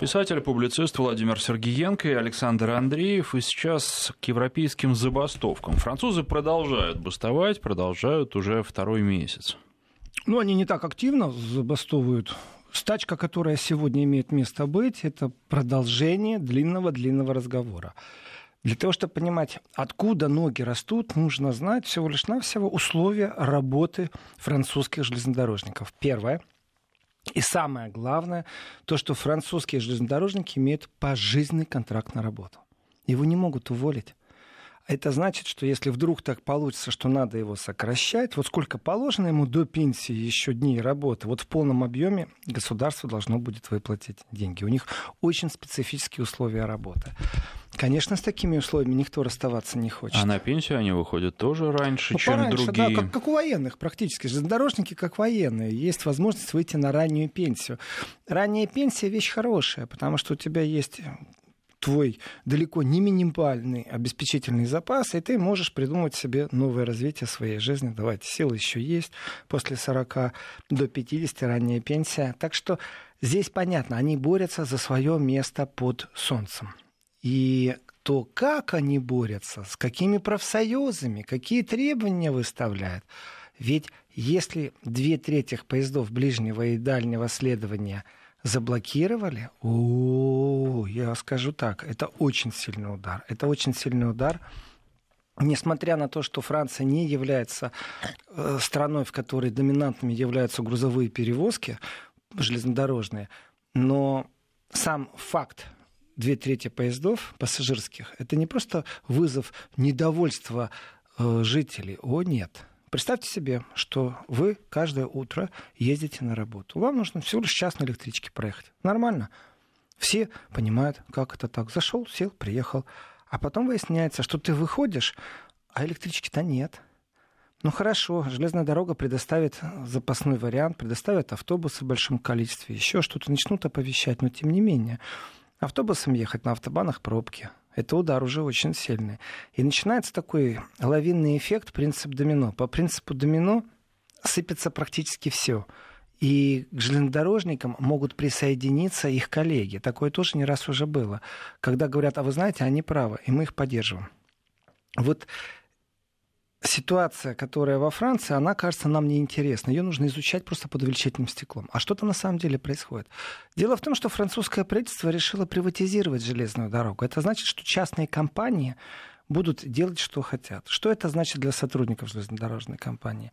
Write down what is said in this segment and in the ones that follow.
Писатель, публицист Владимир Сергеенко и Александр Андреев. И сейчас к европейским забастовкам. Французы продолжают бастовать, продолжают уже второй месяц. Ну, они не так активно забастовывают. Стачка, которая сегодня имеет место быть, это продолжение длинного-длинного разговора. Для того, чтобы понимать, откуда ноги растут, нужно знать всего лишь навсего условия работы французских железнодорожников. Первое – и самое главное, то, что французские железнодорожники имеют пожизненный контракт на работу. Его не могут уволить. Это значит, что если вдруг так получится, что надо его сокращать, вот сколько положено ему до пенсии еще дней работы, вот в полном объеме государство должно будет выплатить деньги. У них очень специфические условия работы. Конечно, с такими условиями никто расставаться не хочет. А на пенсию они выходят тоже раньше, ну, чем пораньше, другие. Да, как, как у военных практически. Железнодорожники как военные. Есть возможность выйти на раннюю пенсию. Ранняя пенсия вещь хорошая, потому что у тебя есть твой далеко не минимальный обеспечительный запас, и ты можешь придумать себе новое развитие своей жизни. Давайте, силы еще есть. После 40 до 50 ранняя пенсия. Так что здесь понятно, они борются за свое место под солнцем. И то, как они борются, с какими профсоюзами, какие требования выставляют. Ведь если две трети поездов ближнего и дальнего следования – заблокировали, о, я скажу так, это очень сильный удар. Это очень сильный удар. Несмотря на то, что Франция не является э, страной, в которой доминантными являются грузовые перевозки железнодорожные, но сам факт две трети поездов пассажирских, это не просто вызов недовольства э, жителей. О, нет. Представьте себе, что вы каждое утро ездите на работу. Вам нужно всего лишь час на электричке проехать. Нормально. Все понимают, как это так. Зашел, сел, приехал. А потом выясняется, что ты выходишь, а электрички-то нет. Ну хорошо, железная дорога предоставит запасной вариант, предоставит автобусы в большом количестве, еще что-то начнут оповещать, но тем не менее. Автобусом ехать на автобанах пробки это удар уже очень сильный. И начинается такой лавинный эффект, принцип домино. По принципу домино сыпется практически все. И к железнодорожникам могут присоединиться их коллеги. Такое тоже не раз уже было. Когда говорят, а вы знаете, они правы, и мы их поддерживаем. Вот ситуация, которая во Франции, она кажется нам неинтересна. Ее нужно изучать просто под увеличительным стеклом. А что-то на самом деле происходит. Дело в том, что французское правительство решило приватизировать железную дорогу. Это значит, что частные компании будут делать, что хотят. Что это значит для сотрудников железнодорожной компании?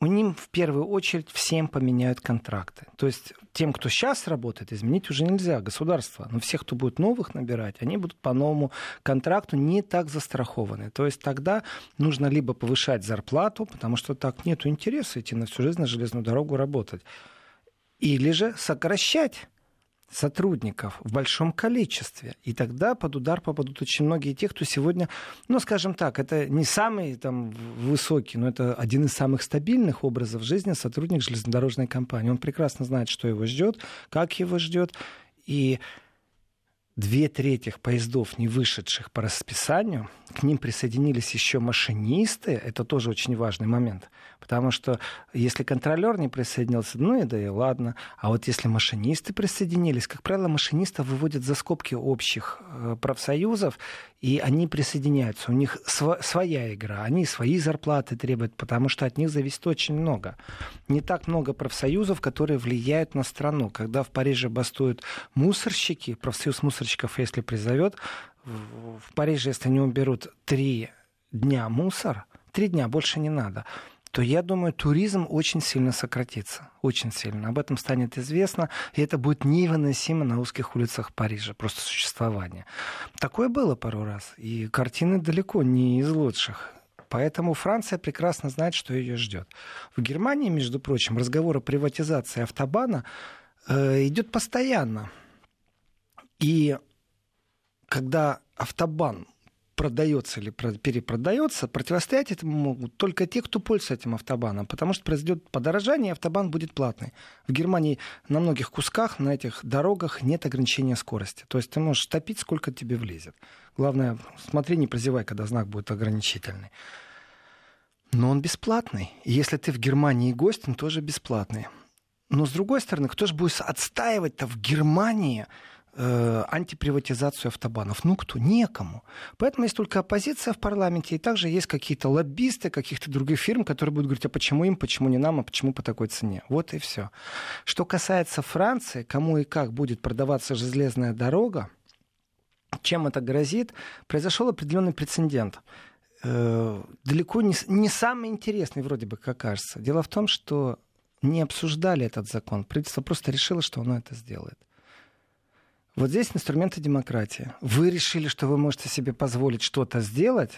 У ним в первую очередь всем поменяют контракты. То есть тем, кто сейчас работает, изменить уже нельзя, государство. Но всех, кто будет новых набирать, они будут по новому контракту не так застрахованы. То есть тогда нужно либо повышать зарплату, потому что так нет интереса идти на всю жизнь на железную дорогу работать, или же сокращать сотрудников в большом количестве. И тогда под удар попадут очень многие те, кто сегодня, ну, скажем так, это не самый там, высокий, но это один из самых стабильных образов жизни сотрудник железнодорожной компании. Он прекрасно знает, что его ждет, как его ждет. И две трети поездов, не вышедших по расписанию, к ним присоединились еще машинисты, это тоже очень важный момент, потому что если контролер не присоединился, ну и да и ладно, а вот если машинисты присоединились, как правило, машинистов выводят за скобки общих э, профсоюзов, и они присоединяются, у них св- своя игра, они свои зарплаты требуют, потому что от них зависит очень много. Не так много профсоюзов, которые влияют на страну. Когда в Париже бастуют мусорщики, профсоюз мусорщиков, если призовет, в Париже, если они уберут три дня мусор, три дня больше не надо, то я думаю, туризм очень сильно сократится. Очень сильно. Об этом станет известно, и это будет невыносимо на узких улицах Парижа, просто существование. Такое было пару раз, и картины далеко не из лучших. Поэтому Франция прекрасно знает, что ее ждет. В Германии, между прочим, разговор о приватизации автобана э, идет постоянно. И когда автобан продается или перепродается, противостоять этому могут только те, кто пользуется этим автобаном, потому что произойдет подорожание, и автобан будет платный. В Германии на многих кусках на этих дорогах нет ограничения скорости. То есть ты можешь топить, сколько тебе влезет. Главное, смотри, не прозевай, когда знак будет ограничительный. Но он бесплатный. И если ты в Германии гость, он тоже бесплатный. Но с другой стороны, кто же будет отстаивать-то в Германии э, антиприватизацию автобанов? Ну кто? Некому. Поэтому есть только оппозиция в парламенте, и также есть какие-то лоббисты каких-то других фирм, которые будут говорить, а почему им, почему не нам, а почему по такой цене? Вот и все. Что касается Франции, кому и как будет продаваться железная дорога, чем это грозит, произошел определенный прецедент. Э, далеко не, не самый интересный, вроде бы, как кажется. Дело в том, что не обсуждали этот закон. Правительство просто решило, что оно это сделает. Вот здесь инструменты демократии. Вы решили, что вы можете себе позволить что-то сделать,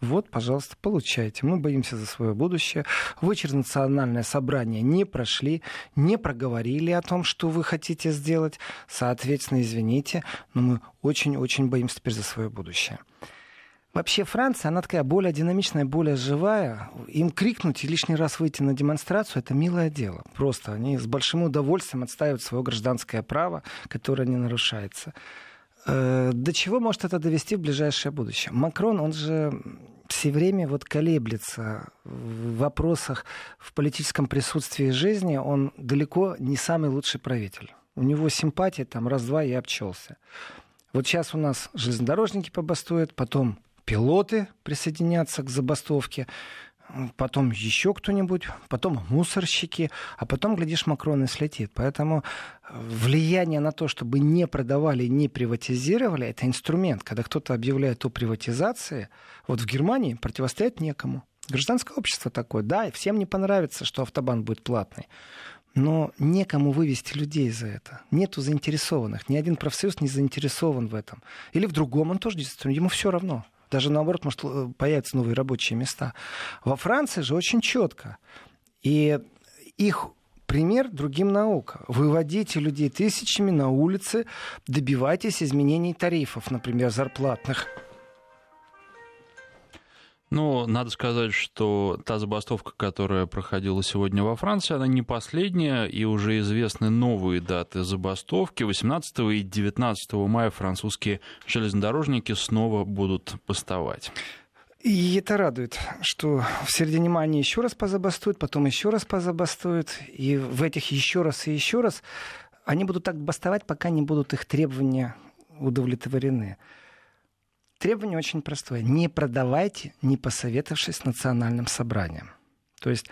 вот, пожалуйста, получайте. Мы боимся за свое будущее. Вы через национальное собрание не прошли, не проговорили о том, что вы хотите сделать. Соответственно, извините, но мы очень-очень боимся теперь за свое будущее. Вообще Франция, она такая более динамичная, более живая. Им крикнуть и лишний раз выйти на демонстрацию — это милое дело. Просто они с большим удовольствием отстаивают свое гражданское право, которое не нарушается. Э, до чего может это довести в ближайшее будущее? Макрон, он же все время вот колеблется в вопросах в политическом присутствии жизни. Он далеко не самый лучший правитель. У него симпатии там раз-два и обчелся. Вот сейчас у нас железнодорожники побастуют, потом пилоты присоединятся к забастовке, потом еще кто-нибудь, потом мусорщики, а потом, глядишь, Макрон и слетит. Поэтому э, влияние на то, чтобы не продавали, не приватизировали, это инструмент. Когда кто-то объявляет о приватизации, вот в Германии противостоять некому. Гражданское общество такое, да, всем не понравится, что автобан будет платный. Но некому вывести людей за это. Нету заинтересованных. Ни один профсоюз не заинтересован в этом. Или в другом он тоже действительно, ему все равно. Даже наоборот, может э, появятся новые рабочие места. Во Франции же очень четко. И их пример другим наука. Выводите людей тысячами на улицы, добивайтесь изменений тарифов, например, зарплатных. Ну, надо сказать, что та забастовка, которая проходила сегодня во Франции, она не последняя, и уже известны новые даты забастовки. 18 и 19 мая французские железнодорожники снова будут бастовать. И это радует, что в середине мая еще раз позабастуют, потом еще раз позабастуют, и в этих еще раз и еще раз они будут так бастовать, пока не будут их требования удовлетворены. Требование очень простое. Не продавайте, не посоветовавшись с национальным собранием. То есть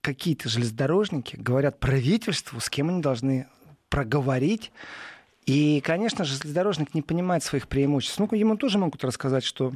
какие-то железнодорожники говорят правительству, с кем они должны проговорить. И, конечно же, железнодорожник не понимает своих преимуществ. Ну, ему тоже могут рассказать, что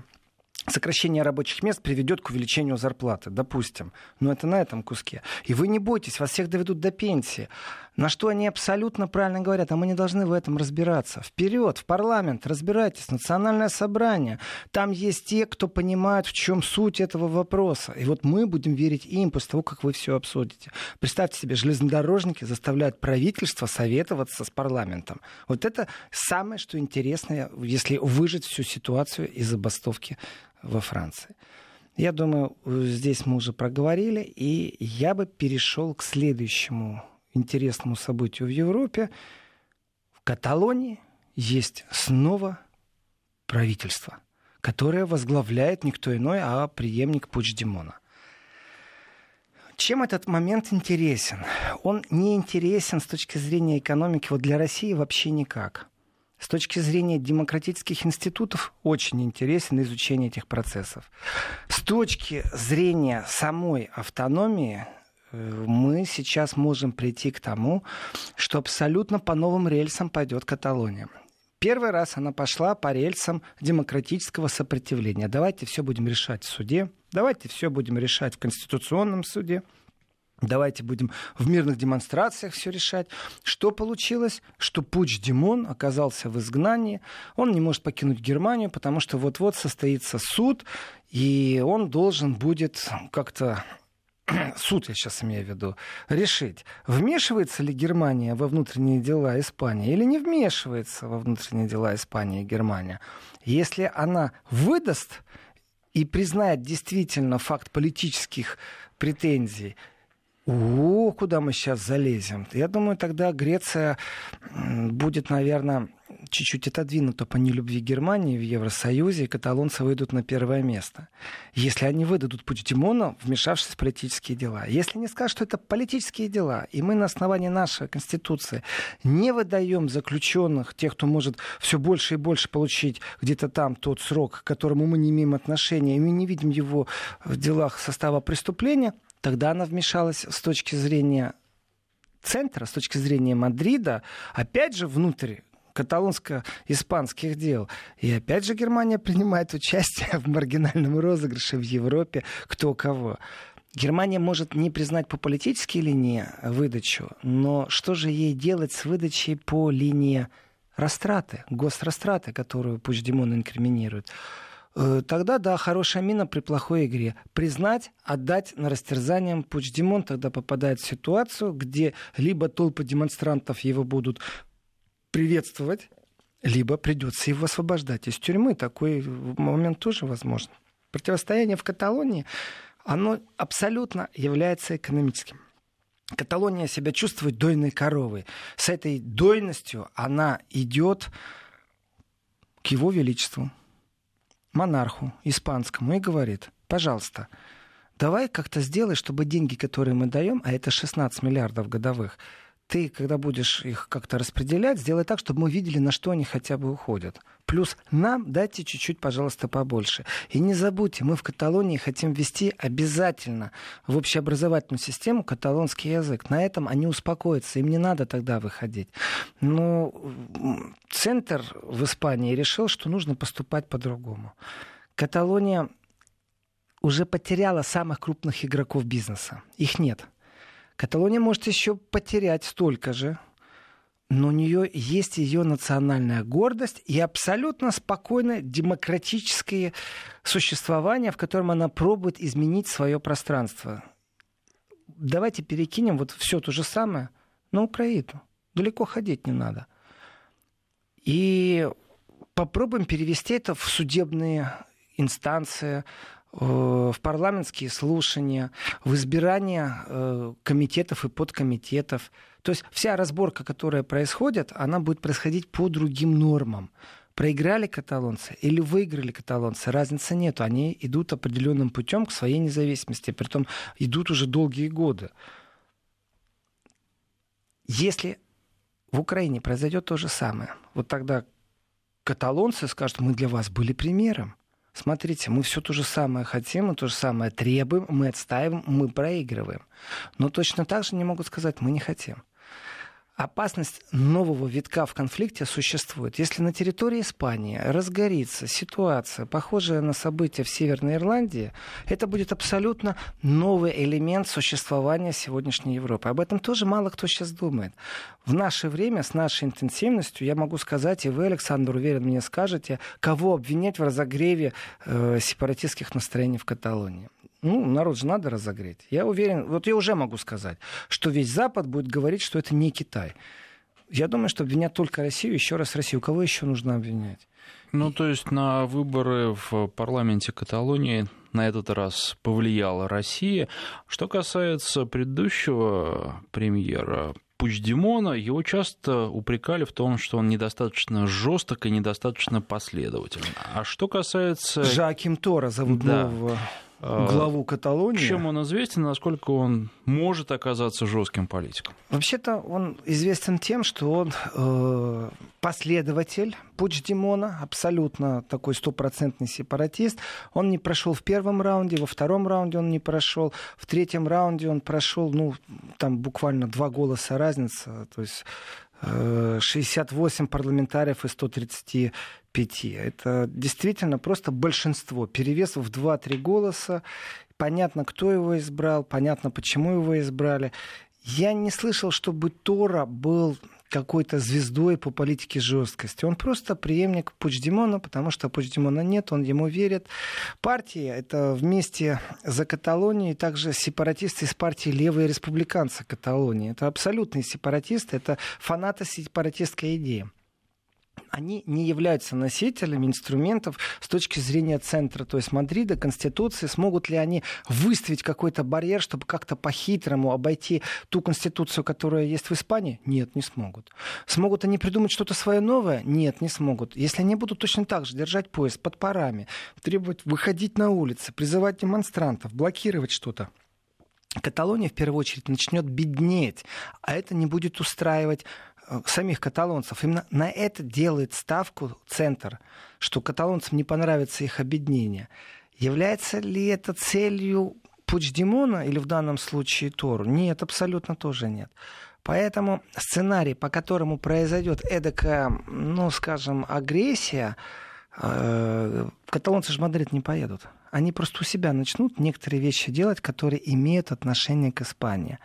сокращение рабочих мест приведет к увеличению зарплаты, допустим. Но это на этом куске. И вы не бойтесь, вас всех доведут до пенсии. На что они абсолютно правильно говорят, а мы не должны в этом разбираться. Вперед, в парламент, разбирайтесь, национальное собрание. Там есть те, кто понимает, в чем суть этого вопроса. И вот мы будем верить им после того, как вы все обсудите. Представьте себе, железнодорожники заставляют правительство советоваться с парламентом. Вот это самое, что интересное, если выжить всю ситуацию из забастовки во Франции. Я думаю, здесь мы уже проговорили, и я бы перешел к следующему интересному событию в Европе. В Каталонии есть снова правительство, которое возглавляет никто иной, а преемник Пучдемона. Чем этот момент интересен? Он не интересен с точки зрения экономики вот для России вообще никак. С точки зрения демократических институтов очень интересен изучение этих процессов. С точки зрения самой автономии мы сейчас можем прийти к тому, что абсолютно по новым рельсам пойдет Каталония. Первый раз она пошла по рельсам демократического сопротивления. Давайте все будем решать в суде, давайте все будем решать в Конституционном суде, Давайте будем в мирных демонстрациях все решать. Что получилось? Что Пуч Димон оказался в изгнании. Он не может покинуть Германию, потому что вот-вот состоится суд, и он должен будет как-то суд, я сейчас имею в виду, решить, вмешивается ли Германия во внутренние дела Испании или не вмешивается во внутренние дела Испании и Германия. Если она выдаст и признает действительно факт политических претензий, о, куда мы сейчас залезем? Я думаю, тогда Греция будет, наверное, чуть-чуть отодвинуто по нелюбви Германии в Евросоюзе, каталонцы выйдут на первое место. Если они выдадут Пучдемона, вмешавшись в политические дела. Если не скажут, что это политические дела, и мы на основании нашей Конституции не выдаем заключенных, тех, кто может все больше и больше получить где-то там тот срок, к которому мы не имеем отношения, и мы не видим его в делах состава преступления, тогда она вмешалась с точки зрения центра, с точки зрения Мадрида, опять же, внутрь каталонско-испанских дел. И опять же Германия принимает участие в маргинальном розыгрыше в Европе кто кого. Германия может не признать по политической линии выдачу, но что же ей делать с выдачей по линии растраты, госрастраты, которую Пучдемон инкриминирует? Э, тогда, да, хорошая мина при плохой игре. Признать, отдать на растерзание Пучдемон тогда попадает в ситуацию, где либо толпы демонстрантов его будут приветствовать, либо придется его освобождать из тюрьмы. Такой момент тоже возможен. Противостояние в Каталонии, оно абсолютно является экономическим. Каталония себя чувствует дойной коровой. С этой дойностью она идет к его величеству, монарху испанскому и говорит, пожалуйста, давай как-то сделай, чтобы деньги, которые мы даем, а это 16 миллиардов годовых, ты, когда будешь их как-то распределять, сделай так, чтобы мы видели, на что они хотя бы уходят. Плюс нам дайте чуть-чуть, пожалуйста, побольше. И не забудьте, мы в Каталонии хотим ввести обязательно в общеобразовательную систему каталонский язык. На этом они успокоятся, им не надо тогда выходить. Но центр в Испании решил, что нужно поступать по-другому. Каталония уже потеряла самых крупных игроков бизнеса. Их нет. Каталония может еще потерять столько же, но у нее есть ее национальная гордость и абсолютно спокойное демократическое существование, в котором она пробует изменить свое пространство. Давайте перекинем вот все то же самое на Украину. Далеко ходить не надо. И попробуем перевести это в судебные инстанции, в парламентские слушания, в избирание э, комитетов и подкомитетов. То есть вся разборка, которая происходит, она будет происходить по другим нормам. Проиграли каталонцы или выиграли каталонцы, разницы нет. Они идут определенным путем к своей независимости, притом идут уже долгие годы. Если в Украине произойдет то же самое, вот тогда каталонцы скажут, мы для вас были примером. Смотрите, мы все то же самое хотим, мы то же самое требуем, мы отстаиваем, мы проигрываем. Но точно так же не могут сказать, мы не хотим опасность нового витка в конфликте существует. Если на территории Испании разгорится ситуация, похожая на события в Северной Ирландии, это будет абсолютно новый элемент существования сегодняшней Европы. Об этом тоже мало кто сейчас думает. В наше время, с нашей интенсивностью, я могу сказать, и вы, Александр, уверен, мне скажете, кого обвинять в разогреве э, сепаратистских настроений в Каталонии. Ну, народ же надо разогреть. Я уверен, вот я уже могу сказать, что весь Запад будет говорить, что это не Китай. Я думаю, что обвинят только Россию, еще раз Россию. Кого еще нужно обвинять? Ну, то есть на выборы в парламенте Каталонии на этот раз повлияла Россия. Что касается предыдущего премьера Пучдемона, его часто упрекали в том, что он недостаточно жесток и недостаточно последовательный. А что касается... Жаким Тора зовут да. нового главу Каталонии. Чем он известен, насколько он может оказаться жестким политиком? Вообще-то он известен тем, что он э, последователь Пучдемона, абсолютно такой стопроцентный сепаратист. Он не прошел в первом раунде, во втором раунде он не прошел, в третьем раунде он прошел, ну, там буквально два голоса разница, то есть 68 э, парламентариев из 135. Это действительно просто большинство. Перевес в 2-3 голоса. Понятно, кто его избрал, понятно, почему его избрали. Я не слышал, чтобы Тора был какой-то звездой по политике жесткости. Он просто преемник Пучдемона, потому что Пучдемона нет, он ему верит. Партии — это вместе за Каталонией, также сепаратисты из партии «Левые республиканцы Каталонии». Это абсолютные сепаратисты, это фанаты сепаратистской идеи. Они не являются носителями инструментов с точки зрения центра, то есть Мадрида, Конституции. Смогут ли они выставить какой-то барьер, чтобы как-то по-хитрому обойти ту Конституцию, которая есть в Испании? Нет, не смогут. Смогут они придумать что-то свое новое? Нет, не смогут. Если они будут точно так же держать поезд под парами, требовать выходить на улицы, призывать демонстрантов, блокировать что-то, Каталония в первую очередь начнет беднеть, а это не будет устраивать самих каталонцев. Именно на это делает ставку центр, что каталонцам не понравится их объединение. Является ли это целью Пучдемона или в данном случае Тору? Нет, абсолютно тоже нет. Поэтому сценарий, по которому произойдет эдакая, ну, скажем, агрессия, э, каталонцы же в Мадрид не поедут. Они просто у себя начнут некоторые вещи делать, которые имеют отношение к Испании.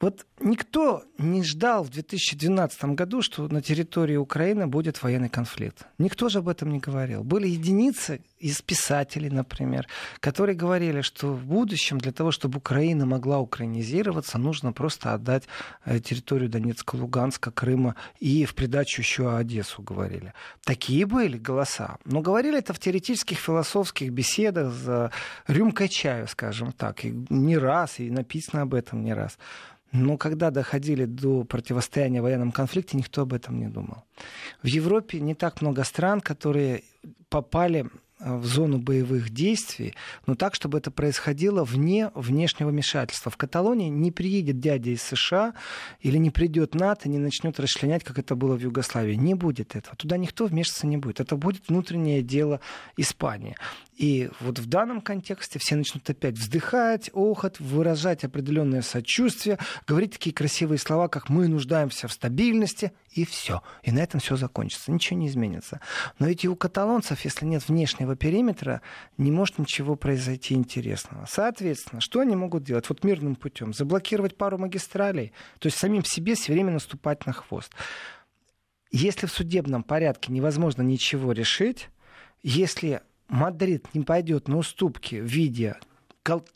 Вот никто не ждал в 2012 году, что на территории Украины будет военный конфликт. Никто же об этом не говорил. Были единицы из писателей, например, которые говорили, что в будущем для того, чтобы Украина могла украинизироваться, нужно просто отдать э, территорию Донецка, Луганска, Крыма и в придачу еще Одессу говорили. Такие были голоса. Но говорили это в теоретических философских беседах за рюмкой чаю, скажем так. И не раз, и написано об этом не раз. Но когда доходили до противостояния в военном конфликте, никто об этом не думал. В Европе не так много стран, которые попали в зону боевых действий, но так, чтобы это происходило вне внешнего вмешательства. В Каталонии не приедет дядя из США или не придет НАТО, не начнет расчленять, как это было в Югославии. Не будет этого. Туда никто вмешиваться не будет. Это будет внутреннее дело Испании. И вот в данном контексте все начнут опять вздыхать, охот, выражать определенное сочувствие, говорить такие красивые слова, как «мы нуждаемся в стабильности», и все. И на этом все закончится. Ничего не изменится. Но ведь и у каталонцев, если нет внешнего периметра, не может ничего произойти интересного. Соответственно, что они могут делать? Вот мирным путем. Заблокировать пару магистралей, то есть самим себе все время наступать на хвост. Если в судебном порядке невозможно ничего решить, если Мадрид не пойдет на уступки в виде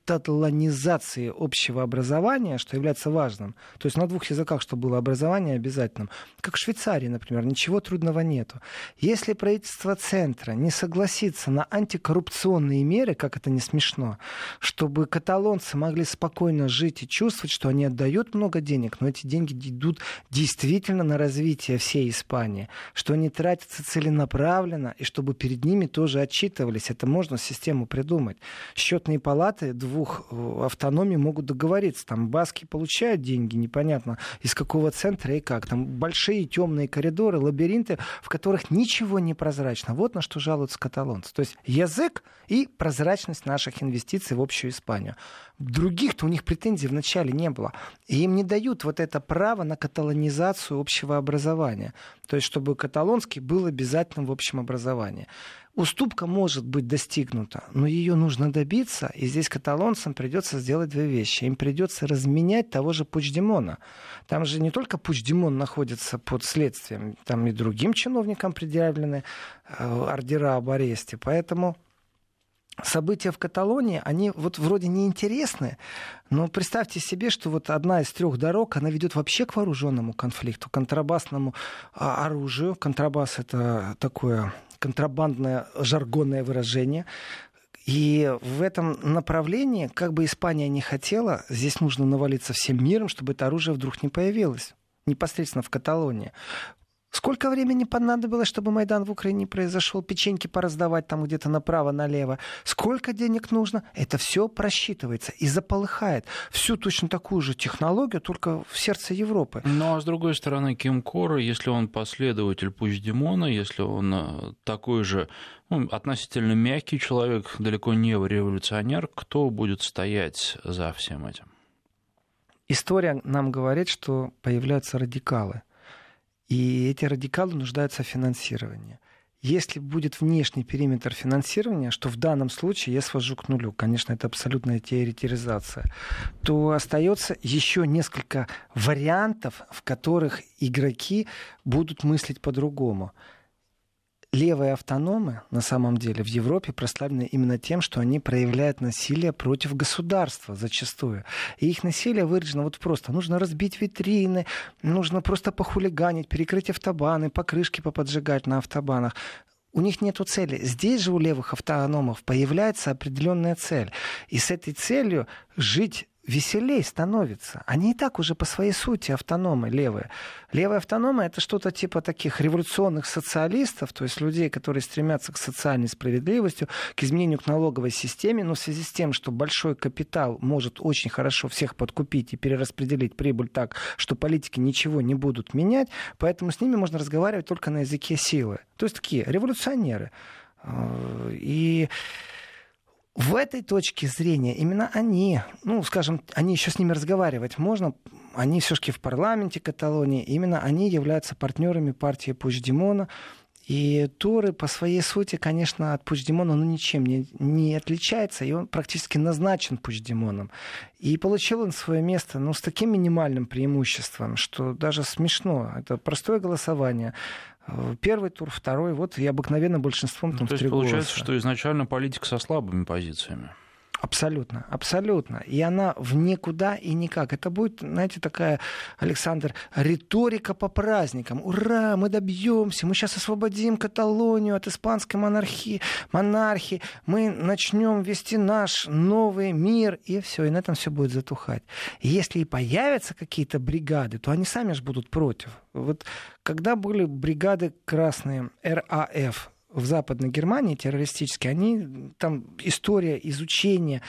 каталонизации общего образования, что является важным. То есть на двух языках, чтобы было образование обязательным. Как в Швейцарии, например, ничего трудного нету. Если правительство центра не согласится на антикоррупционные меры, как это не смешно, чтобы каталонцы могли спокойно жить и чувствовать, что они отдают много денег, но эти деньги идут действительно на развитие всей Испании, что они тратятся целенаправленно, и чтобы перед ними тоже отчитывались. Это можно систему придумать. Счетные палаты штаты двух э, автономий могут договориться. Там баски получают деньги, непонятно из какого центра и как. Там большие темные коридоры, лабиринты, в которых ничего не прозрачно. Вот на что жалуются каталонцы. То есть язык и прозрачность наших инвестиций в общую Испанию. Других-то у них претензий вначале не было. И им не дают вот это право на каталонизацию общего образования. То есть, чтобы каталонский был обязательным в общем образовании. Уступка может быть достигнута, но ее нужно добиться, и здесь каталонцам придется сделать две вещи. Им придется разменять того же Пучдемона. Там же не только Пучдемон находится под следствием, там и другим чиновникам предъявлены э, ордера об аресте. Поэтому события в Каталонии, они вот вроде неинтересны, но представьте себе, что вот одна из трех дорог, она ведет вообще к вооруженному конфликту, контрабасному а, оружию. Контрабас это такое контрабандное жаргонное выражение. И в этом направлении, как бы Испания не хотела, здесь нужно навалиться всем миром, чтобы это оружие вдруг не появилось непосредственно в Каталонии. Сколько времени понадобилось, чтобы Майдан в Украине произошел, печеньки пораздавать там где-то направо-налево? Сколько денег нужно? Это все просчитывается и заполыхает. Всю точно такую же технологию, только в сердце Европы. Ну, а с другой стороны, Ким Кора, если он последователь Пучдемона, если он э, такой же ну, относительно мягкий человек, далеко не революционер, кто будет стоять за всем этим? История нам говорит, что появляются радикалы – и эти радикалы нуждаются в финансировании. Если будет внешний периметр финансирования, что в данном случае я свожу к нулю, конечно, это абсолютная теоретизация, то остается еще несколько вариантов, в которых игроки будут мыслить по-другому. Левые автономы на самом деле в Европе прославлены именно тем, что они проявляют насилие против государства зачастую. И их насилие выражено вот просто. Нужно разбить витрины, нужно просто похулиганить, перекрыть автобаны, покрышки поподжигать на автобанах у них нет цели. Здесь же у левых автономов появляется определенная цель. И с этой целью жить веселей становится. Они и так уже по своей сути автономы левые. Левые автономы — это что-то типа таких революционных социалистов, то есть людей, которые стремятся к социальной справедливости, к изменению к налоговой системе, но в связи с тем, что большой капитал может очень хорошо всех подкупить и перераспределить прибыль так, что политики ничего не будут менять, поэтому с ними можно разговаривать только на языке силы. То есть такие революционеры. Э, и в этой точке зрения именно они, ну, скажем, они еще с ними разговаривать можно, они все-таки в парламенте Каталонии, именно они являются партнерами партии Пучдемона, и Туры по своей сути, конечно, от Пучдемона ну, ничем не, не отличается, и он практически назначен Пучдемоном. И получил он свое место ну, с таким минимальным преимуществом, что даже смешно. Это простое голосование. Первый тур, второй, вот и обыкновенным большинством ну, там, То есть получается, голоса. что изначально политика со слабыми позициями. Абсолютно, абсолютно. И она в никуда и никак. Это будет, знаете, такая, Александр, риторика по праздникам. Ура, мы добьемся, мы сейчас освободим Каталонию от испанской монархии, монархии, мы начнем вести наш новый мир, и все, и на этом все будет затухать. И если и появятся какие-то бригады, то они сами же будут против. Вот когда были бригады красные, РАФ, в Западной Германии террористические, они там история изучения,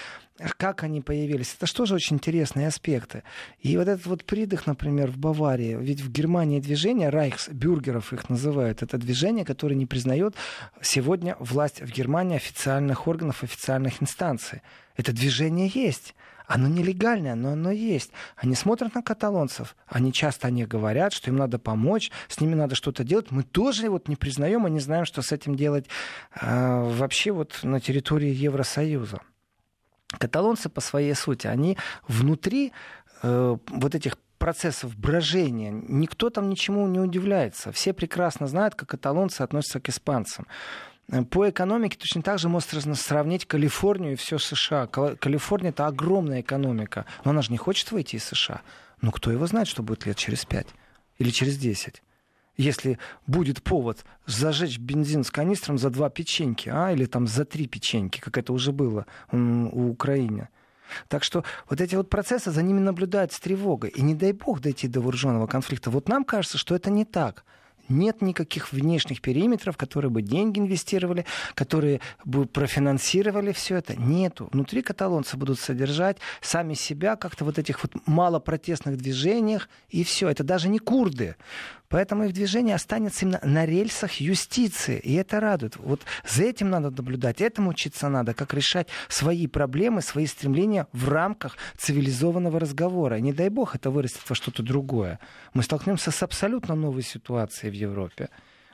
как они появились. Это что же очень интересные аспекты. И вот этот вот придых, например, в Баварии, ведь в Германии движение Райхсбюргеров их называют, это движение, которое не признает сегодня власть в Германии официальных органов, официальных инстанций. Это движение есть. Оно нелегальное, но оно есть. Они смотрят на каталонцев, они часто они говорят, что им надо помочь, с ними надо что-то делать. Мы тоже вот не признаем и не знаем, что с этим делать э, вообще вот на территории Евросоюза. Каталонцы по своей сути, они внутри э, вот этих процессов брожения. Никто там ничему не удивляется. Все прекрасно знают, как каталонцы относятся к испанцам. По экономике точно так же можно сравнить Калифорнию и все США. Калифорния это огромная экономика, но она же не хочет выйти из США. Ну кто его знает, что будет лет через пять или через десять? Если будет повод зажечь бензин с канистром за два печеньки, а, или там за три печеньки, как это уже было у Украины. Так что вот эти вот процессы, за ними наблюдают с тревогой. И не дай бог дойти до вооруженного конфликта. Вот нам кажется, что это не так. Нет никаких внешних периметров, которые бы деньги инвестировали, которые бы профинансировали все это. Нету. Внутри каталонцы будут содержать сами себя как-то вот этих вот малопротестных движениях, и все. Это даже не курды. Поэтому их движение останется именно на рельсах юстиции. И это радует. Вот за этим надо наблюдать, этому учиться надо, как решать свои проблемы, свои стремления в рамках цивилизованного разговора. Не дай бог это вырастет во что-то другое. Мы столкнемся с абсолютно новой ситуацией в Европе.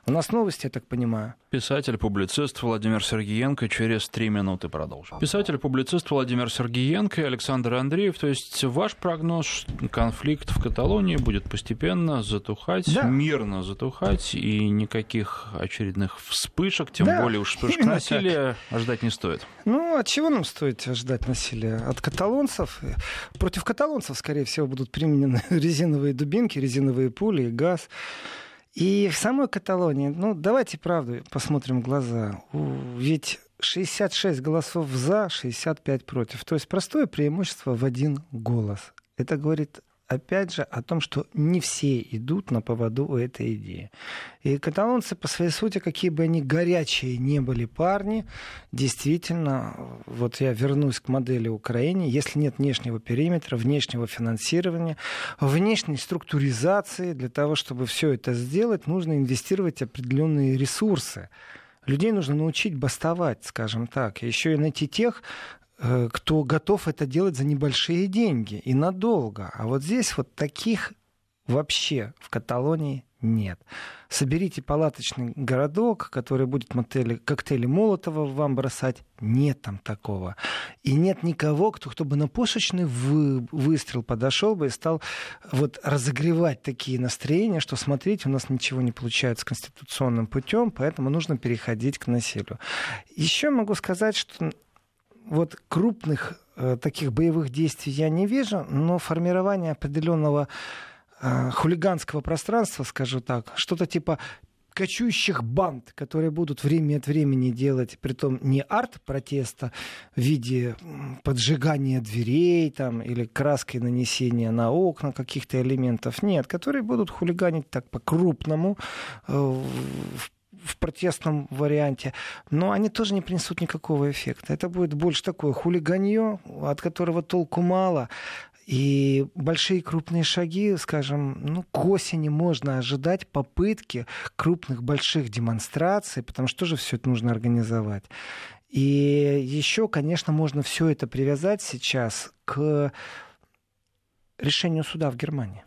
У нас новости, я так понимаю. Писатель-публицист Владимир Сергеенко через три минуты продолжим. Писатель-публицист Владимир Сергеенко и Александр Андреев. То есть ваш прогноз, конфликт в Каталонии будет постепенно затухать, да. мирно затухать, и никаких очередных вспышек, тем да, более уж вспышек насилия так. ждать не стоит. Ну, от чего нам стоит ждать насилия? От каталонцев? Против каталонцев, скорее всего, будут применены резиновые дубинки, резиновые пули и газ. И в самой Каталонии, ну, давайте правду посмотрим в глаза. Ведь 66 голосов за, 65 против. То есть простое преимущество в один голос. Это говорит опять же, о том, что не все идут на поводу у этой идеи. И каталонцы, по своей сути, какие бы они горячие не были парни, действительно, вот я вернусь к модели Украины, если нет внешнего периметра, внешнего финансирования, внешней структуризации, для того, чтобы все это сделать, нужно инвестировать определенные ресурсы. Людей нужно научить бастовать, скажем так. Еще и найти тех, кто готов это делать за небольшие деньги и надолго. А вот здесь вот таких вообще в Каталонии нет. Соберите палаточный городок, который будет мотели, коктейли Молотова вам бросать. Нет там такого. И нет никого, кто, кто бы на пушечный вы, выстрел подошел бы и стал вот разогревать такие настроения, что смотрите, у нас ничего не получается конституционным путем, поэтому нужно переходить к насилию. Еще могу сказать, что вот крупных э, таких боевых действий я не вижу, но формирование определенного э, хулиганского пространства, скажу так, что-то типа кочующих банд, которые будут время от времени делать, притом не арт-протеста в виде поджигания дверей там, или краской нанесения на окна каких-то элементов, нет, которые будут хулиганить так по-крупному, э, в в протестном варианте, но они тоже не принесут никакого эффекта. Это будет больше такое хулиганье, от которого толку мало. И большие крупные шаги, скажем, ну, к осени можно ожидать попытки крупных больших демонстраций, потому что тоже все это нужно организовать. И еще, конечно, можно все это привязать сейчас к решению суда в Германии.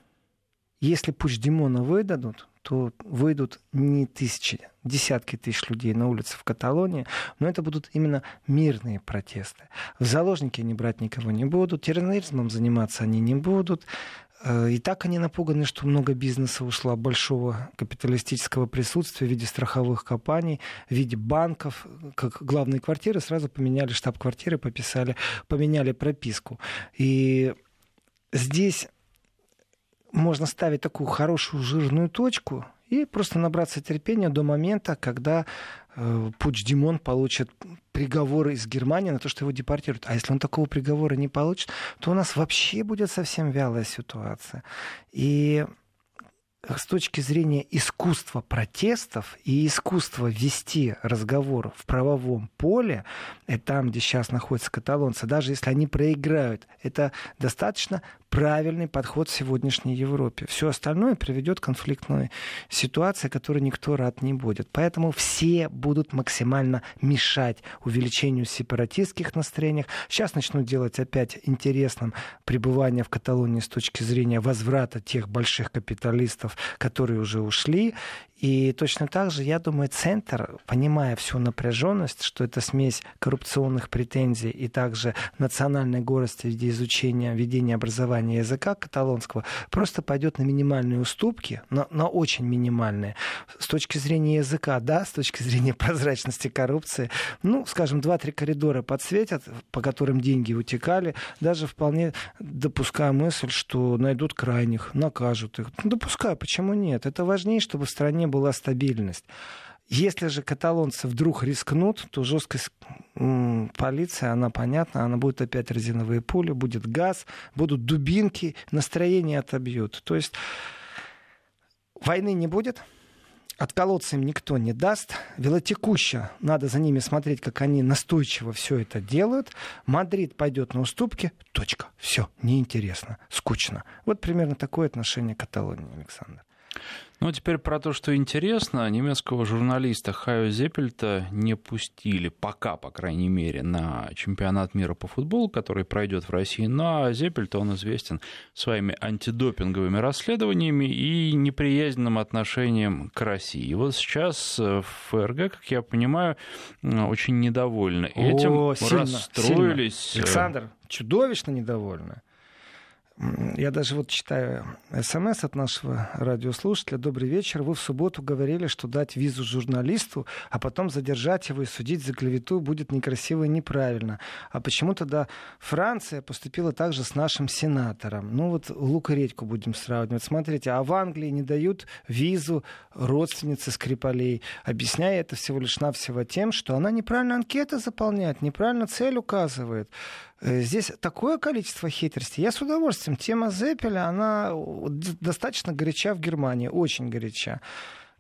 Если пусть Димона выдадут, то выйдут не тысячи, десятки тысяч людей на улицы в Каталонии, но это будут именно мирные протесты. В заложники они брать никого не будут, терроризмом заниматься они не будут. Э, и так они напуганы, что много бизнеса ушло, большого капиталистического присутствия в виде страховых компаний, в виде банков, как главные квартиры, сразу поменяли штаб-квартиры, пописали, поменяли прописку. И здесь можно ставить такую хорошую жирную точку и просто набраться терпения до момента, когда э, Пуч Димон получит приговор из Германии на то, что его депортируют. А если он такого приговора не получит, то у нас вообще будет совсем вялая ситуация. И с точки зрения искусства протестов и искусства вести разговор в правовом поле, и там, где сейчас находятся каталонцы, даже если они проиграют, это достаточно правильный подход в сегодняшней Европе. Все остальное приведет к конфликтной ситуации, которой никто рад не будет. Поэтому все будут максимально мешать увеличению сепаратистских настроений. Сейчас начнут делать опять интересным пребывание в Каталонии с точки зрения возврата тех больших капиталистов, которые уже ушли. И точно так же, я думаю, Центр, понимая всю напряженность, что это смесь коррупционных претензий и также национальной гордости в виде изучения, ведения образования языка каталонского, просто пойдет на минимальные уступки, но, но очень минимальные. С точки зрения языка, да, с точки зрения прозрачности коррупции, ну, скажем, два-три коридора подсветят, по которым деньги утекали, даже вполне допускаю мысль, что найдут крайних, накажут их. Ну, допускаю, почему нет? Это важнее, чтобы в стране была стабильность. Если же каталонцы вдруг рискнут, то жесткость полиции, она понятна, она будет опять резиновые пули, будет газ, будут дубинки, настроение отобьют. То есть войны не будет, отколоться им никто не даст. Вялотекуще, надо за ними смотреть, как они настойчиво все это делают. Мадрид пойдет на уступки. Точка. Все, неинтересно, скучно. Вот примерно такое отношение к Каталонии, Александр. Ну, а теперь про то, что интересно. Немецкого журналиста Хайо Зеппельта не пустили пока, по крайней мере, на чемпионат мира по футболу, который пройдет в России. Но ну, Зеппельт, он известен своими антидопинговыми расследованиями и неприязненным отношением к России. И вот сейчас в ФРГ, как я понимаю, очень недовольны этим, О, сильно, расстроились. Сильно. Александр, чудовищно недовольны. Я даже вот читаю смс от нашего радиослушателя. Добрый вечер. Вы в субботу говорили, что дать визу журналисту, а потом задержать его и судить за клевету будет некрасиво и неправильно. А почему тогда Франция поступила также с нашим сенатором? Ну вот Лука редьку будем сравнивать. Смотрите, а в Англии не дают визу родственнице Скрипалей, объясняя это всего лишь навсего тем, что она неправильно анкеты заполняет, неправильно цель указывает. Э, здесь такое количество хитрости. Я с удовольствием. Тема Зеппеля, она достаточно горяча в Германии, очень горяча.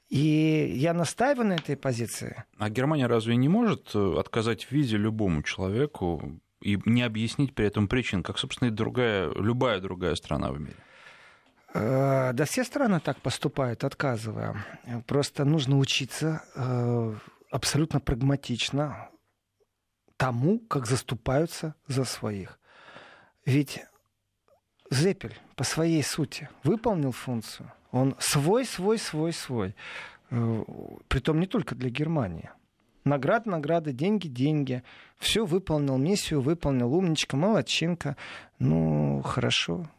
И я настаиваю на этой позиции. А Германия разве не может э, отказать в визе любому человеку и не объяснить при этом причин, как, собственно, и другая, любая другая страна в мире? Э, да все страны так поступают, отказывая. Просто нужно учиться абсолютно прагматично тому, как заступаются за своих. Ведь Зеппель по своей сути выполнил функцию. Он свой, свой, свой, свой. Э, притом не только для Германии. Награды, награды, деньги, деньги. Все выполнил, миссию выполнил, умничка, молодчинка. Ну, хорошо.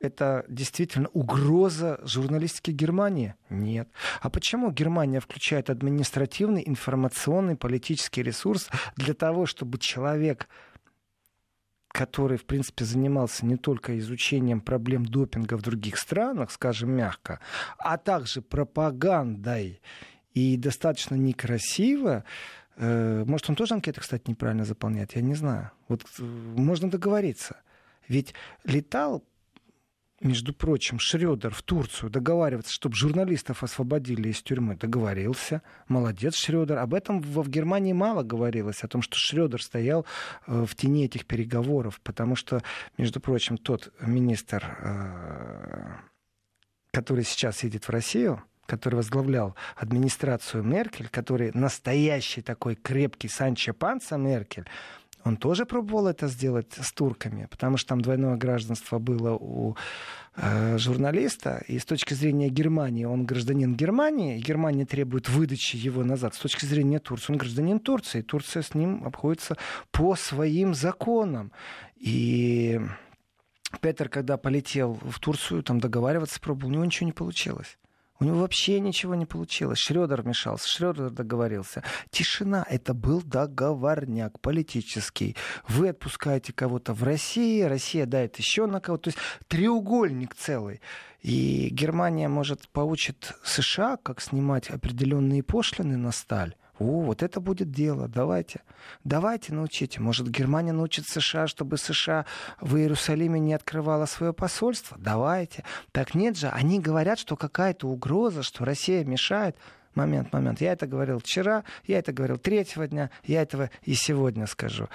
Это действительно угроза журналистики Германии? Нет. А почему Германия включает административный, информационный, политический ресурс для того, чтобы человек который, в принципе, занимался не только изучением проблем допинга в других странах, скажем мягко, а также пропагандой и достаточно некрасиво, э, может, он тоже анкеты, кстати, неправильно заполняет, я не знаю. Вот э, можно договориться. Ведь летал между прочим, Шредер в Турцию договариваться, чтобы журналистов освободили из тюрьмы, договорился. Молодец Шредер. Об этом в, Германии мало говорилось, о том, что Шредер стоял э, в тени этих переговоров, потому что, между прочим, тот министр, э, который сейчас едет в Россию, который возглавлял администрацию Меркель, который настоящий такой крепкий Санчо Панца Меркель, он тоже пробовал это сделать с турками, потому что там двойное гражданство было у э, журналиста, и с точки зрения Германии он гражданин Германии, и Германия требует выдачи его назад. С точки зрения Турции он гражданин Турции, и Турция с ним обходится по своим законам. И Петер, когда полетел в Турцию, там договариваться пробовал, у него ничего не получилось. У него вообще ничего не получилось. Шредер вмешался, Шредер договорился. Тишина. Это был договорняк политический. Вы отпускаете кого-то в России, Россия дает еще на кого-то. То есть треугольник целый. И Германия, может, получит США, как снимать определенные пошлины на сталь. О, вот это будет дело, давайте. Давайте научите. Может, Германия научит США, чтобы США в Иерусалиме не открывала свое посольство? Давайте. Так нет же, они говорят, что какая-то угроза, что Россия мешает. Момент, момент. Я это говорил вчера, я это говорил третьего дня, я этого и сегодня скажу.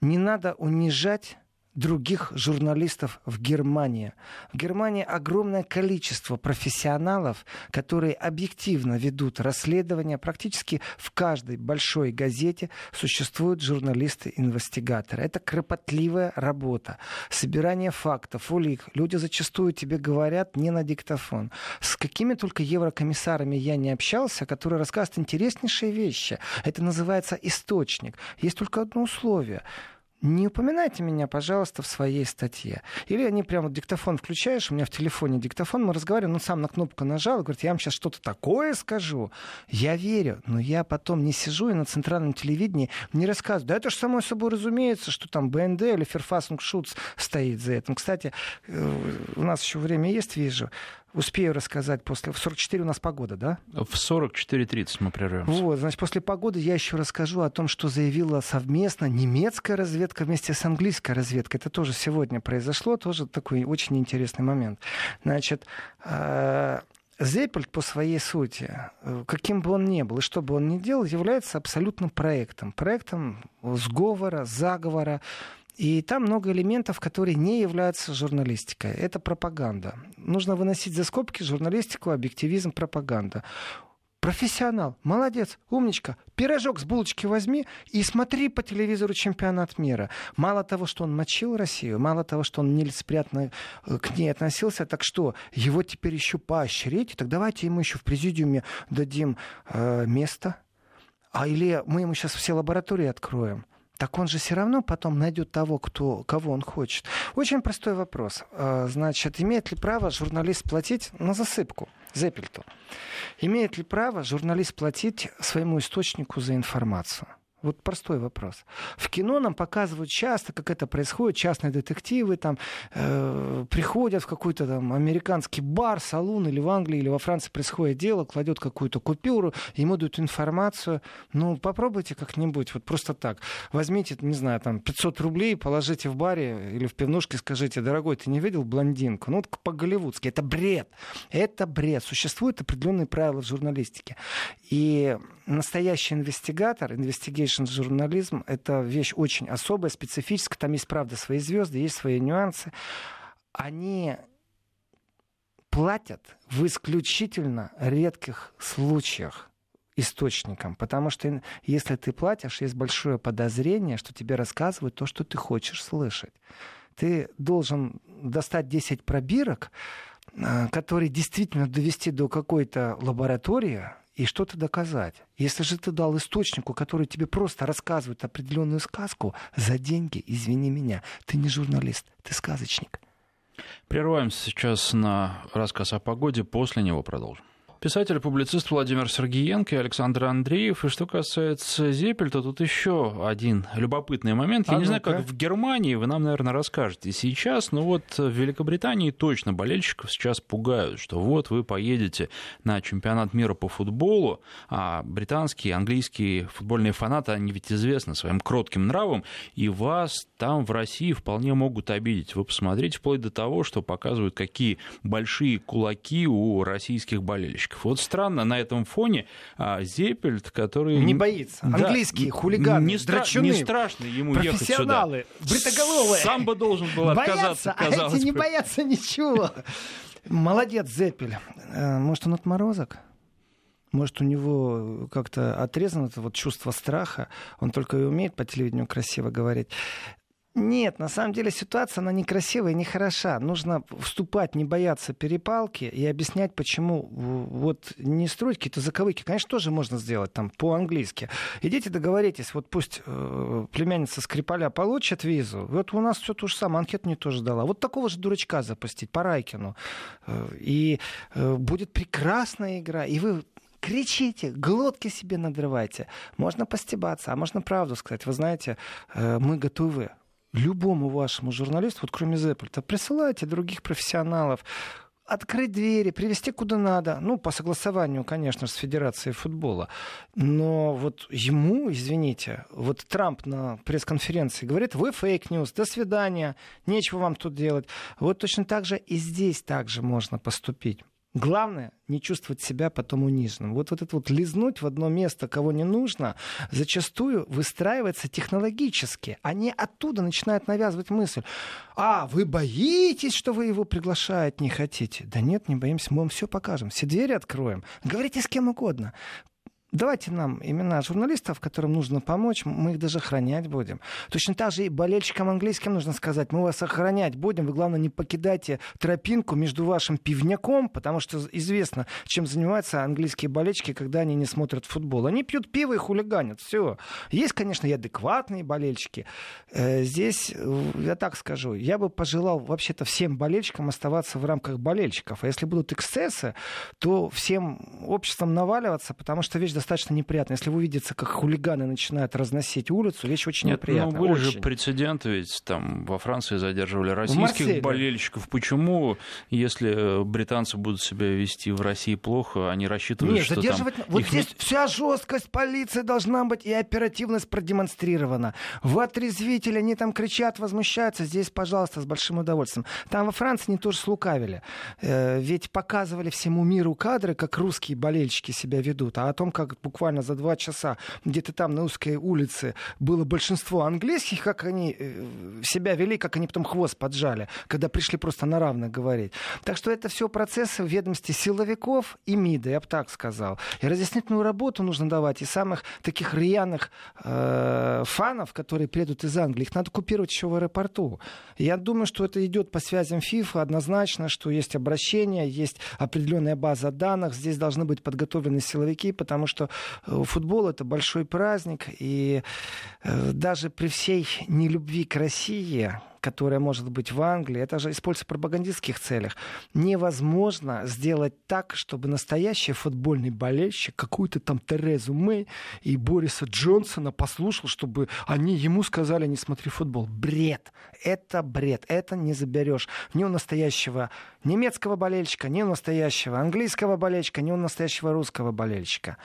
Не надо унижать других журналистов в Германии. В Германии огромное количество профессионалов, которые объективно ведут расследования. Практически в каждой большой газете существуют журналисты-инвестигаторы. Это кропотливая работа. Собирание фактов, улик. Люди зачастую тебе говорят не на диктофон. С какими только еврокомиссарами я не общался, которые рассказывают интереснейшие вещи. Это называется источник. Есть только одно условие не упоминайте меня, пожалуйста, в своей статье. Или они прямо диктофон включаешь, у меня в телефоне диктофон, мы разговариваем, ну сам на кнопку нажал, говорит, я вам сейчас что-то такое скажу. Я верю, но я потом не сижу и на центральном телевидении не рассказываю. Да это же само собой разумеется, что там БНД или Ферфасунг Шутс стоит за этим. Кстати, э, у нас еще время есть, вижу. Успею рассказать после... В 44 у нас погода, да? В 44.30 мы прервемся. Вот, значит, после погоды я еще расскажу о том, что заявила совместно немецкая разведка вместе с английской разведкой. Это тоже сегодня произошло, тоже такой очень интересный момент. Значит, э, Зеппель по своей сути, э, каким бы он ни был и что бы он ни делал, является абсолютным проектом. Проектом сговора, заговора, и там много элементов, которые не являются журналистикой. Это пропаганда. Нужно выносить за скобки журналистику, объективизм, пропаганда. Профессионал, молодец, умничка. Пирожок с булочки возьми и смотри по телевизору чемпионат мира. Мало того, что он мочил Россию, мало того, что он нелицеприятно э, к ней относился, так что его теперь еще поощрить, так давайте ему еще в президиуме дадим э, место. А или мы ему сейчас все лаборатории откроем так он же все равно потом найдет того, кто, кого он хочет. Очень простой вопрос. А, значит, имеет ли право журналист платить на засыпку Зеппельту? Имеет ли право журналист платить своему источнику за информацию? Вот простой вопрос. В кино нам показывают часто, как это происходит. Частные детективы там э, приходят в какой-то там американский бар, салон, или в Англии, или во Франции происходит дело, кладет какую-то купюру, ему дают информацию. Ну, попробуйте как-нибудь, вот просто так. Возьмите, не знаю, там 500 рублей, положите в баре или в пивнушке, скажите, дорогой, ты не видел блондинку? Ну, вот по-голливудски. Это бред. Это бред. Существуют определенные правила в журналистике. И настоящий инвестигатор, инвестигейшн журнализм, это вещь очень особая, специфическая. Там есть, правда, свои звезды, есть свои нюансы. Они платят в исключительно редких случаях источникам, потому что если ты платишь, есть большое подозрение, что тебе рассказывают то, что ты хочешь слышать. ты должен достать 10 пробирок, э, которые действительно довести до какой-то лаборатории, и что-то доказать. Если же ты дал источнику, который тебе просто рассказывает определенную сказку за деньги, извини меня, ты не журналист, ты сказочник. Прерываемся сейчас на рассказ о погоде, после него продолжим. Писатель-публицист Владимир Сергеенко и Александр Андреев. И что касается Зепель, то тут еще один любопытный момент. Я а не знаю, как в Германии, вы нам, наверное, расскажете сейчас, но вот в Великобритании точно болельщиков сейчас пугают, что вот вы поедете на чемпионат мира по футболу, а британские, английские футбольные фанаты, они ведь известны своим кротким нравом, и вас там в России вполне могут обидеть. Вы посмотрите, вплоть до того, что показывают, какие большие кулаки у российских болельщиков болельщиков. Вот странно на этом фоне а, Зеппельт, который... Не боится. Да, Английские хулиганы, не, драчуны, не страшно ему ехать сюда. бритоголовые. Сам бы должен был отказаться, боятся, а эти не боятся ничего. Молодец, Зеппель. Э, может, он отморозок? Может, у него как-то отрезано это вот чувство страха. Он только и умеет по телевидению красиво говорить. Нет, на самом деле ситуация, она некрасивая и нехороша. Нужно вступать, не бояться перепалки и объяснять, почему вот не строить какие-то заковыки. Конечно, тоже можно сделать там по-английски. Идите договоритесь, вот пусть э, племянница Скрипаля получит визу. Вот у нас все то же самое, анкету не тоже дала. Вот такого же дурачка запустить по Райкину. Э, и э, будет прекрасная игра. И вы кричите, глотки себе надрывайте. Можно постебаться, а можно правду сказать. Вы знаете, э, мы готовы любому вашему журналисту, вот кроме Зеппельта, присылайте других профессионалов, открыть двери, привести куда надо. Ну, по согласованию, конечно с Федерацией футбола. Но вот ему, извините, вот Трамп на пресс-конференции говорит, вы fake news, до свидания, нечего вам тут делать. Вот точно так же и здесь также можно поступить. Главное не чувствовать себя потом униженным. Вот, вот это вот лизнуть в одно место, кого не нужно, зачастую выстраивается технологически. Они оттуда начинают навязывать мысль. А, вы боитесь, что вы его приглашать не хотите? Да нет, не боимся, мы вам все покажем, все двери откроем. Говорите с кем угодно. Давайте нам имена журналистов, которым нужно помочь, мы их даже охранять будем. Точно так же и болельщикам английским нужно сказать, мы вас охранять будем, вы, главное, не покидайте тропинку между вашим пивняком, потому что известно, чем занимаются английские болельщики, когда они не смотрят футбол. Они пьют пиво и хулиганят, все. Есть, конечно, и адекватные болельщики. Э, здесь, я так скажу, я бы пожелал вообще-то всем болельщикам оставаться в рамках болельщиков. А если будут эксцессы, то всем обществом наваливаться, потому что вещь достаточно неприятно. Если вы видите, как хулиганы начинают разносить улицу, вещь очень Нет, неприятная. Ну, были очень. же прецеденты, ведь там во Франции задерживали российских болельщиков. Почему, если британцы будут себя вести в России плохо, они рассчитывают, Нет, что задерживать... там... Вот здесь вся жесткость полиции должна быть и оперативность продемонстрирована. В отрезвитель они там кричат, возмущаются. Здесь, пожалуйста, с большим удовольствием. Там во Франции они тоже слукавили. Э, ведь показывали всему миру кадры, как русские болельщики себя ведут, а о том, как буквально за два часа где-то там на узкой улице было большинство английских, как они э, себя вели, как они потом хвост поджали, когда пришли просто на равных говорить. Так что это все процессы в ведомстве силовиков и МИДа, я бы так сказал. И разъяснительную работу нужно давать и самых таких рьяных э, фанов, которые приедут из Англии, их надо купировать еще в аэропорту. Я думаю, что это идет по связям ФИФА однозначно, что есть обращение, есть определенная база данных, здесь должны быть подготовлены силовики, потому что что э, футбол это большой праздник, и э, даже при всей нелюбви к России, которая может быть в Англии, это же используется в пропагандистских целях. Невозможно сделать так, чтобы настоящий футбольный болельщик какую-то там Терезу Мэй и Бориса Джонсона послушал, чтобы они ему сказали не смотри футбол. Бред. Это бред. Это не заберешь. Ни у настоящего немецкого болельщика, ни у настоящего английского болельщика, ни у настоящего русского болельщика.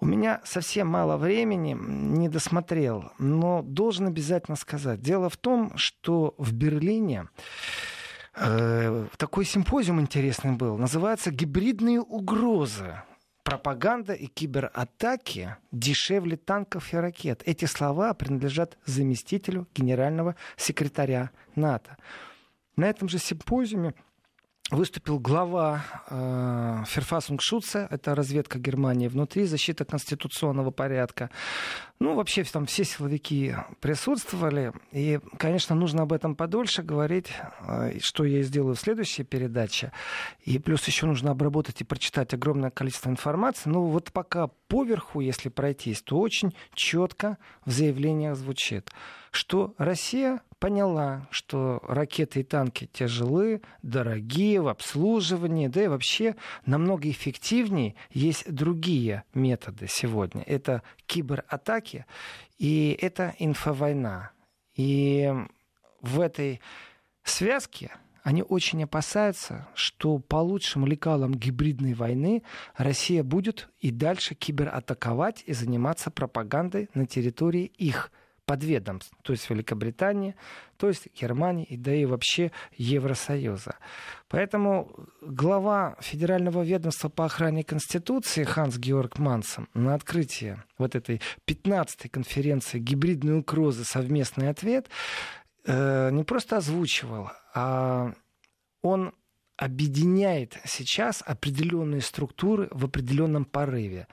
У меня совсем мало времени, не досмотрел, но должен обязательно сказать. Дело в том, что в Берлине э, такой симпозиум интересный был. Называется «Гибридные угрозы». Пропаганда и кибератаки дешевле танков и ракет. Эти слова принадлежат заместителю генерального секретаря НАТО. На этом же симпозиуме выступил глава э, Ферфасунг это разведка Германии внутри, защита конституционного порядка. Ну, вообще там все силовики присутствовали. И, конечно, нужно об этом подольше говорить, э, что я сделаю в следующей передаче. И плюс еще нужно обработать и прочитать огромное количество информации. Ну, вот пока поверху, если пройтись, то очень четко в заявлениях звучит, что Россия поняла, что ракеты и танки тяжелые, дорогие в обслуживании, да и вообще намного эффективнее есть другие методы сегодня. Это кибератаки и это инфовойна. И в этой связке они очень опасаются, что по лучшим лекалам гибридной войны Россия будет и дальше кибератаковать и заниматься пропагандой на территории их подведомств, то есть Великобритании, то есть Германии и да и вообще Евросоюза. Поэтому глава Федерального ведомства по охране Конституции Ханс Георг Мансом на открытии вот этой 15-й конференции «Гибридные угрозы. Совместный ответ» э, не просто озвучивал, а он объединяет сейчас определенные структуры в определенном порыве.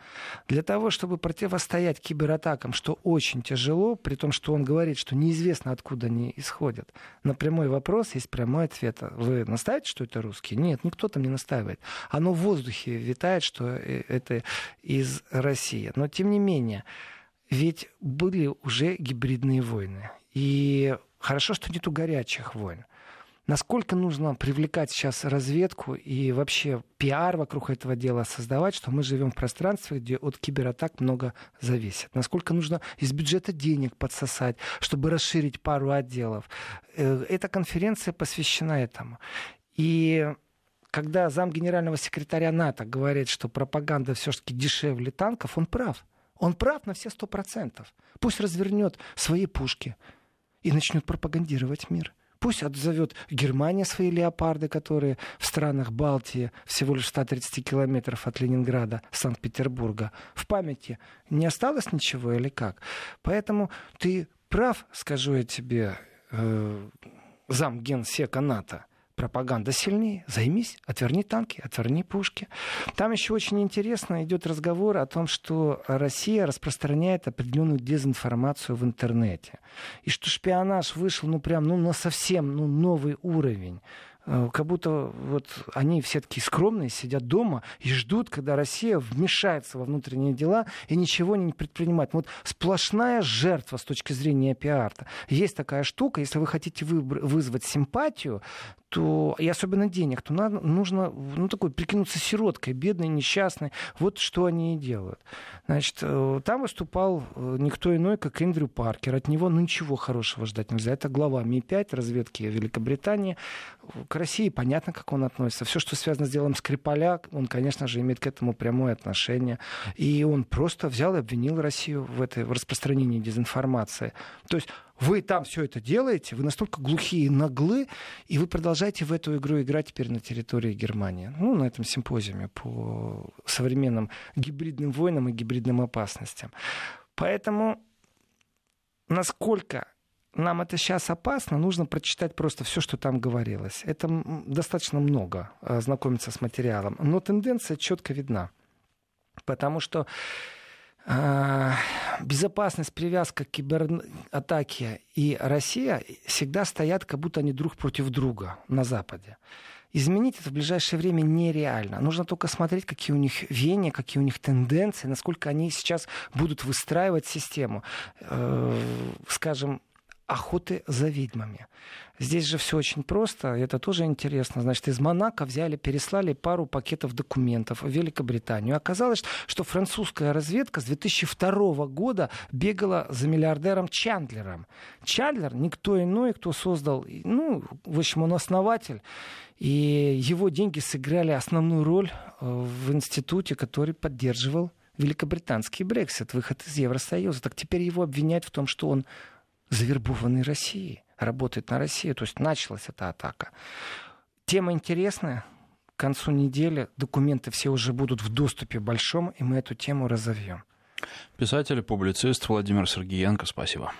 Для того, чтобы противостоять кибератакам, что очень тяжело, при том, что он говорит, что неизвестно, откуда они исходят. На прямой вопрос есть прямой ответ. Вы настаиваете, что это русские? Нет, никто там не настаивает. Оно в воздухе витает, что э, это из России. Но, тем не менее, ведь были уже гибридные войны. И хорошо, что нету горячих войн. Насколько нужно привлекать сейчас разведку и вообще пиар вокруг этого дела создавать, что мы живем в пространстве, где от кибератак много зависит? Насколько нужно из бюджета денег подсосать, чтобы расширить пару отделов? Э, эта конференция посвящена этому. И когда зам генерального секретаря НАТО говорит, что пропаганда все-таки дешевле танков, он прав. Он прав на все сто процентов. Пусть развернет свои пушки и начнет пропагандировать мир. Пусть отзовет Германия свои леопарды, которые в странах Балтии всего лишь 130 километров от Ленинграда, Санкт-Петербурга. В памяти не осталось ничего или как? Поэтому ты прав, скажу я тебе, э, зам генсека НАТО пропаганда сильнее. Займись, отверни танки, отверни пушки. Там еще очень интересно идет разговор о том, что Россия распространяет определенную дезинформацию в интернете. И что шпионаж вышел, ну, прям, ну, на совсем, ну, новый уровень. Э, как будто вот они все такие скромные, сидят дома и ждут, когда Россия вмешается во внутренние дела и ничего не предпринимает. Вот сплошная жертва с точки зрения пиара. Есть такая штука, если вы хотите вызвать симпатию, то, и особенно денег, то надо, нужно ну, такой, прикинуться сироткой, бедной, несчастной. Вот что они и делают. Значит, э, там выступал э, никто иной, как Эндрю Паркер. От него ну, ничего хорошего ждать нельзя. Это глава Ми-5 разведки Великобритании. России понятно, как он относится. Все, что связано с делом Скрипаля, он, конечно же, имеет к этому прямое отношение. И он просто взял и обвинил Россию в, этой, в распространении дезинформации. То есть вы там все это делаете, вы настолько глухие и наглы, и вы продолжаете в эту игру играть теперь на территории Германии. Ну, на этом симпозиуме по современным гибридным войнам и гибридным опасностям. Поэтому насколько нам это сейчас опасно, нужно прочитать просто все, что там говорилось. Это достаточно много, э, знакомиться с материалом. Но тенденция четко видна. Потому что а, безопасность, привязка к кибератаке и Россия всегда стоят, как будто они друг против друга на Западе. Изменить это в ближайшее время нереально. Нужно только смотреть, какие у них веяния, какие у них тенденции, насколько они сейчас будут выстраивать систему. Э, скажем, охоты за ведьмами. Здесь же все очень просто, это тоже интересно. Значит, из Монако взяли, переслали пару пакетов документов в Великобританию. Оказалось, что французская разведка с 2002 года бегала за миллиардером Чандлером. Чандлер никто иной, кто создал, ну, в общем, он основатель. И его деньги сыграли основную роль э, в институте, который поддерживал великобританский Брексит, выход из Евросоюза. Так теперь его обвиняют в том, что он завербованный Россией работает на Россию. То есть началась эта атака. Тема интересная. К концу недели документы все уже будут в доступе большом, и мы эту тему разовьем. Писатель и публицист Владимир Сергеенко, спасибо.